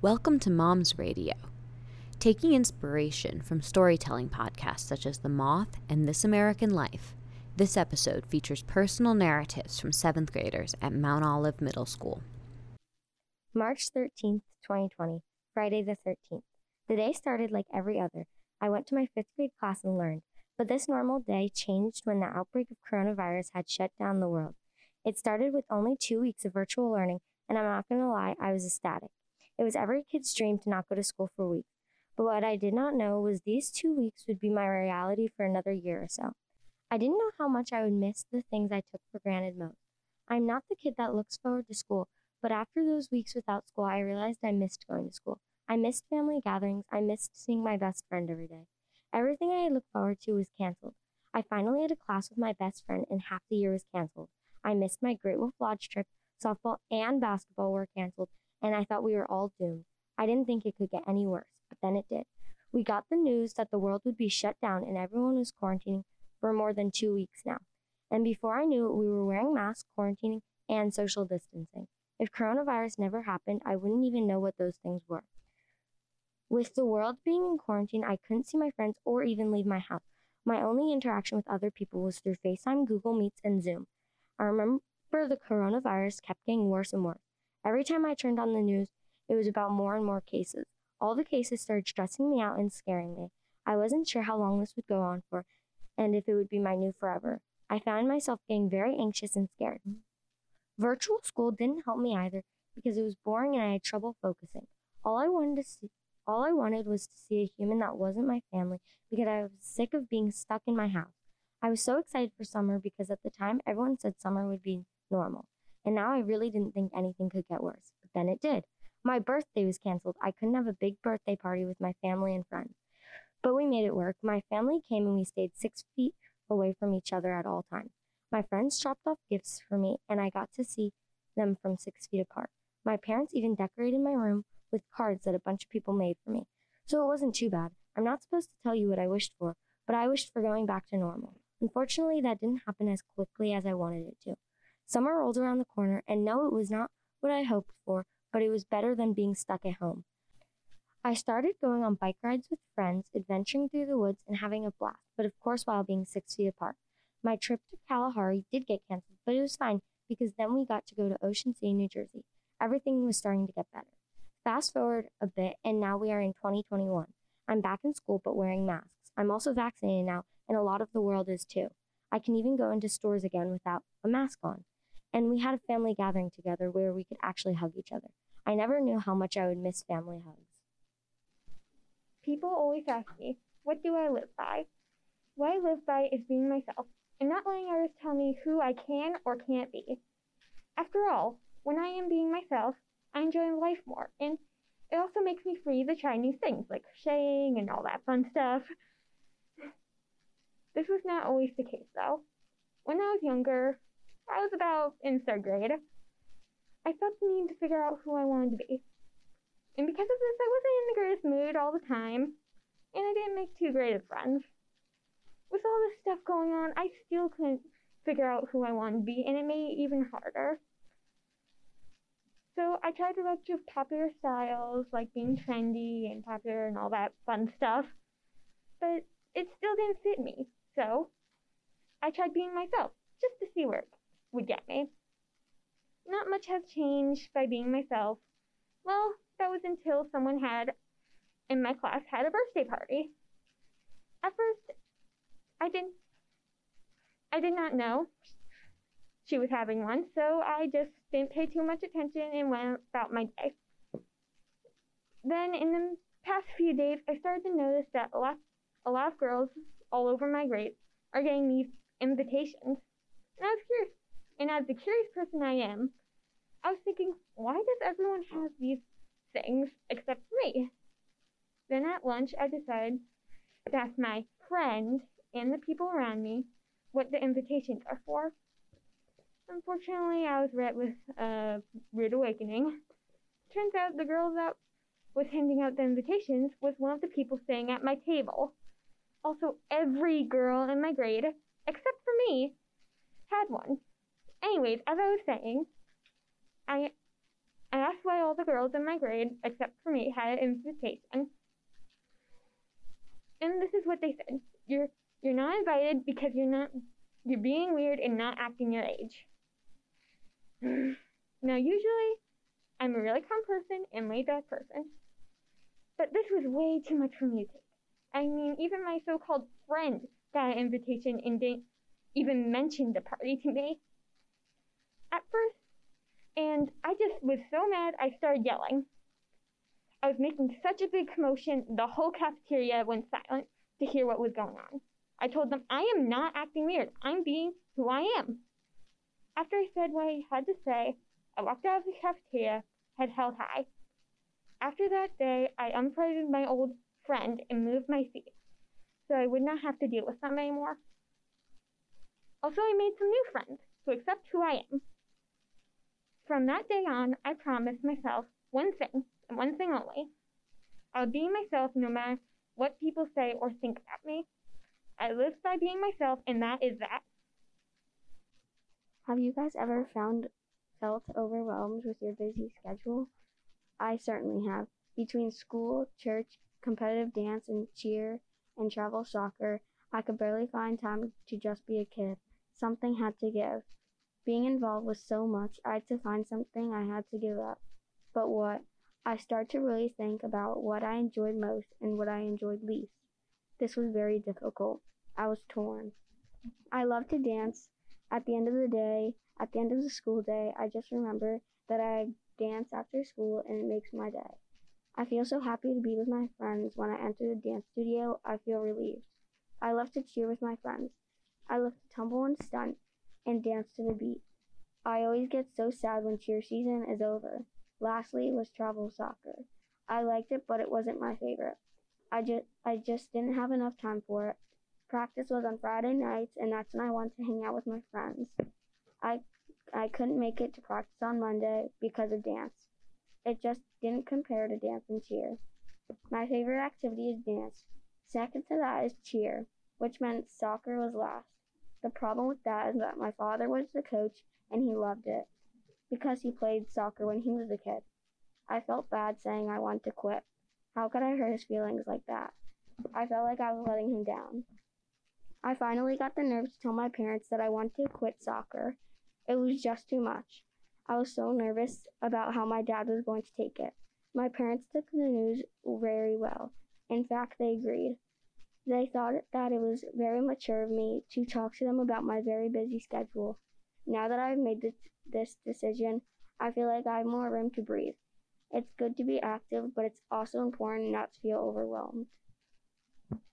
Welcome to MOMS Radio. Taking inspiration from storytelling podcasts such as The Moth and This American Life, this episode features personal narratives from seventh graders at Mount Olive Middle School. March 13th, 2020, Friday the 13th. The day started like every other. I went to my fifth grade class and learned, but this normal day changed when the outbreak of coronavirus had shut down the world. It started with only two weeks of virtual learning, and I'm not going to lie, I was ecstatic. It was every kid's dream to not go to school for weeks. But what I did not know was these two weeks would be my reality for another year or so. I didn't know how much I would miss the things I took for granted most. I'm not the kid that looks forward to school, but after those weeks without school, I realized I missed going to school. I missed family gatherings. I missed seeing my best friend every day. Everything I had looked forward to was canceled. I finally had a class with my best friend, and half the year was canceled. I missed my Great Wolf Lodge trip. Softball and basketball were canceled, and I thought we were all doomed. I didn't think it could get any worse, but then it did. We got the news that the world would be shut down and everyone was quarantining for more than two weeks now. And before I knew it, we were wearing masks, quarantining, and social distancing. If coronavirus never happened, I wouldn't even know what those things were. With the world being in quarantine, I couldn't see my friends or even leave my house. My only interaction with other people was through FaceTime, Google Meets, and Zoom. I remember the coronavirus kept getting worse and worse. Every time I turned on the news, it was about more and more cases. All the cases started stressing me out and scaring me. I wasn't sure how long this would go on for and if it would be my new forever. I found myself getting very anxious and scared. Virtual school didn't help me either because it was boring and I had trouble focusing. All I wanted to see all I wanted was to see a human that wasn't my family because I was sick of being stuck in my house. I was so excited for summer because at the time everyone said summer would be normal. And now I really didn't think anything could get worse. But then it did. My birthday was canceled. I couldn't have a big birthday party with my family and friends. But we made it work. My family came and we stayed six feet away from each other at all times. My friends dropped off gifts for me, and I got to see them from six feet apart. My parents even decorated my room with cards that a bunch of people made for me. So it wasn't too bad. I'm not supposed to tell you what I wished for, but I wished for going back to normal. Unfortunately, that didn't happen as quickly as I wanted it to. Summer rolled around the corner, and no, it was not what I hoped for, but it was better than being stuck at home. I started going on bike rides with friends, adventuring through the woods, and having a blast, but of course while being six feet apart. My trip to Kalahari did get canceled, but it was fine because then we got to go to Ocean City, New Jersey. Everything was starting to get better. Fast forward a bit, and now we are in 2021. I'm back in school but wearing masks. I'm also vaccinated now, and a lot of the world is too. I can even go into stores again without a mask on. And we had a family gathering together where we could actually hug each other. I never knew how much I would miss family hugs. People always ask me, what do I live by? What I live by is being myself and not letting others tell me who I can or can't be. After all, when I am being myself, I enjoy life more, and it also makes me free to try new things like crocheting and all that fun stuff. This was not always the case though. When I was younger, I was about in third grade. I felt the need to figure out who I wanted to be. And because of this, I wasn't in the greatest mood all the time, and I didn't make too great of friends. With all this stuff going on, I still couldn't figure out who I wanted to be, and it made it even harder. So I tried a bunch of popular styles, like being trendy and popular and all that fun stuff, but it still didn't fit me. So I tried being myself, just to see where it would get me. Not much has changed by being myself. Well, that was until someone had in my class had a birthday party. At first, I didn't I did not know she was having one, so I just didn't pay too much attention and went about my day. Then in the past few days, I started to notice that a lot a lot of girls all over my grade are getting these invitations. And I was curious and as the curious person I am, I was thinking, why does everyone have these things except me? Then at lunch, I decided to ask my friend and the people around me what the invitations are for. Unfortunately, I was met with a rude awakening. Turns out the girl that was handing out the invitations was one of the people staying at my table. Also, every girl in my grade, except for me, had one. Anyways, as I was saying, I I asked why all the girls in my grade, except for me, had an invitation. And this is what they said. You're you're not invited because you're not you're being weird and not acting your age. now usually I'm a really calm person and laid back person. But this was way too much for me to take. I mean, even my so called friend got an invitation and didn't even mention the party to me. At first, and I just was so mad I started yelling. I was making such a big commotion, the whole cafeteria went silent to hear what was going on. I told them I am not acting weird. I'm being who I am. After I said what I had to say, I walked out of the cafeteria, head held high. After that day, I unfriended my old friend and moved my seat so I would not have to deal with them anymore. Also, I made some new friends who accept who I am. From that day on, I promised myself one thing and one thing only. I'll be myself no matter what people say or think about me. I live by being myself, and that is that. Have you guys ever found felt overwhelmed with your busy schedule? I certainly have. Between school, church, competitive dance and cheer, and travel soccer, I could barely find time to just be a kid. Something had to give. Being involved with so much, I had to find something I had to give up. But what? I started to really think about what I enjoyed most and what I enjoyed least. This was very difficult. I was torn. I love to dance. At the end of the day, at the end of the school day, I just remember that I dance after school and it makes my day. I feel so happy to be with my friends. When I enter the dance studio, I feel relieved. I love to cheer with my friends. I love to tumble and stunt and dance to the beat. I always get so sad when cheer season is over. Lastly was travel soccer. I liked it, but it wasn't my favorite. I just I just didn't have enough time for it. Practice was on Friday nights, and that's when I wanted to hang out with my friends. I I couldn't make it to practice on Monday because of dance. It just didn't compare to dance and cheer. My favorite activity is dance. Second to that is cheer, which meant soccer was last. The problem with that is that my father was the coach and he loved it because he played soccer when he was a kid. I felt bad saying I wanted to quit. How could I hurt his feelings like that? I felt like I was letting him down. I finally got the nerve to tell my parents that I wanted to quit soccer. It was just too much. I was so nervous about how my dad was going to take it. My parents took the news very well. In fact, they agreed. They thought that it was very mature of me to talk to them about my very busy schedule. Now that I've made this, decision, I feel like I have more room to breathe. It's good to be active, but it's also important not to feel overwhelmed.